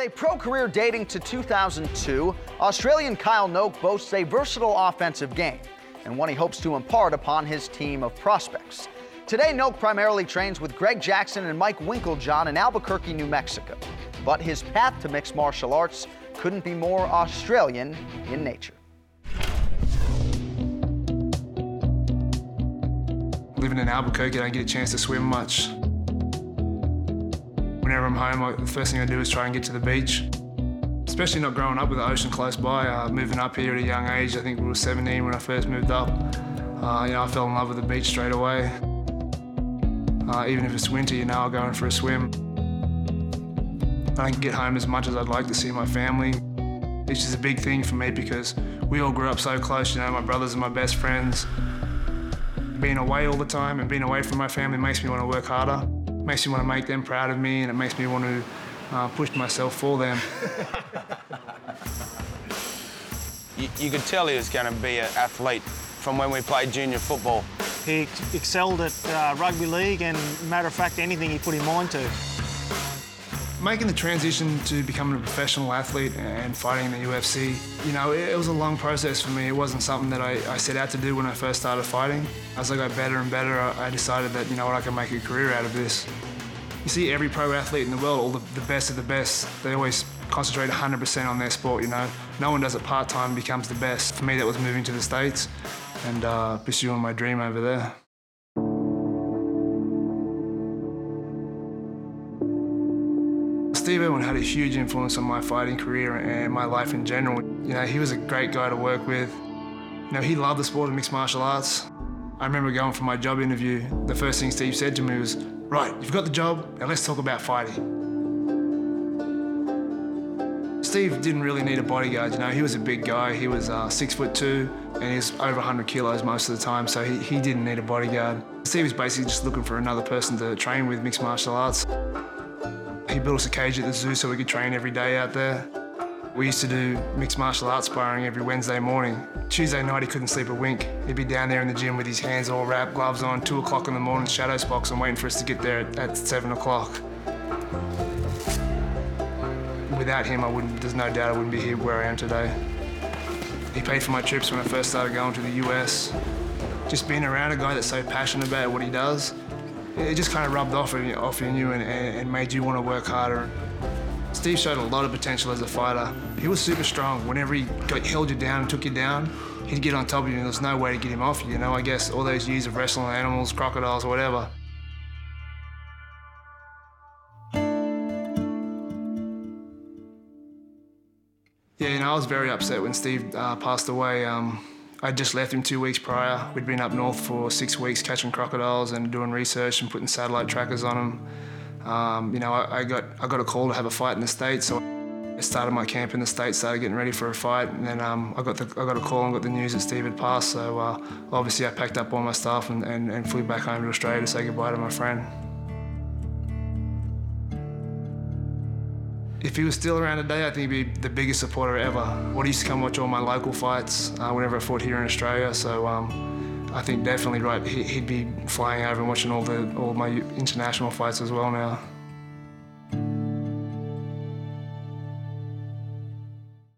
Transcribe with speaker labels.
Speaker 1: a pro career dating to 2002, Australian Kyle Noke boasts a versatile offensive game and one he hopes to impart upon his team of prospects. Today, Noke primarily trains with Greg Jackson and Mike Winkeljohn in Albuquerque, New Mexico. But his path to mixed martial arts couldn't be more Australian in nature.
Speaker 2: Living in Albuquerque, I don't get a chance to swim much. Whenever I'm home, I, the first thing I do is try and get to the beach. Especially not growing up with the ocean close by, uh, moving up here at a young age. I think we were 17 when I first moved up. Uh, you know, I fell in love with the beach straight away. Uh, even if it's winter, you know, I'll go in for a swim. I don't get home as much as I'd like to see my family. It's just a big thing for me because we all grew up so close, you know, my brothers are my best friends being away all the time and being away from my family makes me want to work harder. Makes me want to make them proud of me and it makes me want to uh, push myself for them.
Speaker 3: you, you, could tell he was going to be an athlete from when we played junior football.
Speaker 4: He excelled at uh, rugby league and, matter of fact, anything he put his mind to.
Speaker 2: Making the transition to becoming a professional athlete and fighting in the UFC, you know, it, it was a long process for me. It wasn't something that I, I, set out to do when I first started fighting. As I got better and better, I, I decided that, you know what, I can make a career out of this. You see every pro athlete in the world, all the, the best of the best, they always concentrate 100% on their sport, you know. No one does it part-time and becomes the best. For me, that was moving to the States and uh, pursuing my dream over there. Steve Irwin had a huge influence on my fighting career and my life in general. You know, he was a great guy to work with. You know, he loved the sport of mixed martial arts. I remember going for my job interview. The first thing Steve said to me was, right, you've got the job, now let's talk about fighting. Steve didn't really need a bodyguard, you know, he was a big guy. He was uh, six foot two and he was over 100 kilos most of the time, so he, he didn't need a bodyguard. Steve was basically just looking for another person to train with mixed martial arts. He built us a cage at the zoo so we could train every day out there. We used to do mixed martial arts sparring every Wednesday morning. Tuesday night, he couldn't sleep a wink. He'd be down there in the gym with his hands all wrapped, gloves on, 2 o'clock in the morning, shadows box, and waiting for us to get there at, at 7 o'clock. Without him, I wouldn't, there's no doubt I wouldn't be here where I am today. He paid for my trips when I first started going to the US. Just being around a guy that's so passionate about what he does, it just kind of rubbed off on you, off you and, and made you want to work harder. Steve showed a lot of potential as a fighter. He was super strong. Whenever he got, held you down and took you down, he'd get on top of you and there was no way to get him off you, you know, I guess all those years of wrestling animals, crocodiles, whatever. Yeah, you know, I was very upset when Steve uh, passed away. Um, I just left him two weeks prior. We'd been up north for six weeks catching crocodiles and doing research and putting satellite trackers on them. Um, you know, I, I, got I got a call to have a fight in the States, so I started my camp in the States, started getting ready for a fight, and then um, I got the, I got a call and got the news that Steve had passed. So uh, obviously I packed up all my stuff and, and, and flew back home to Australia to say goodbye to my friend. If he was still around today, I think he'd be the biggest supporter ever. Well, he used to come watch all my local fights uh, whenever I fought here in Australia, so um, I think definitely right, he'd be flying over and watching all the all my international fights as well now.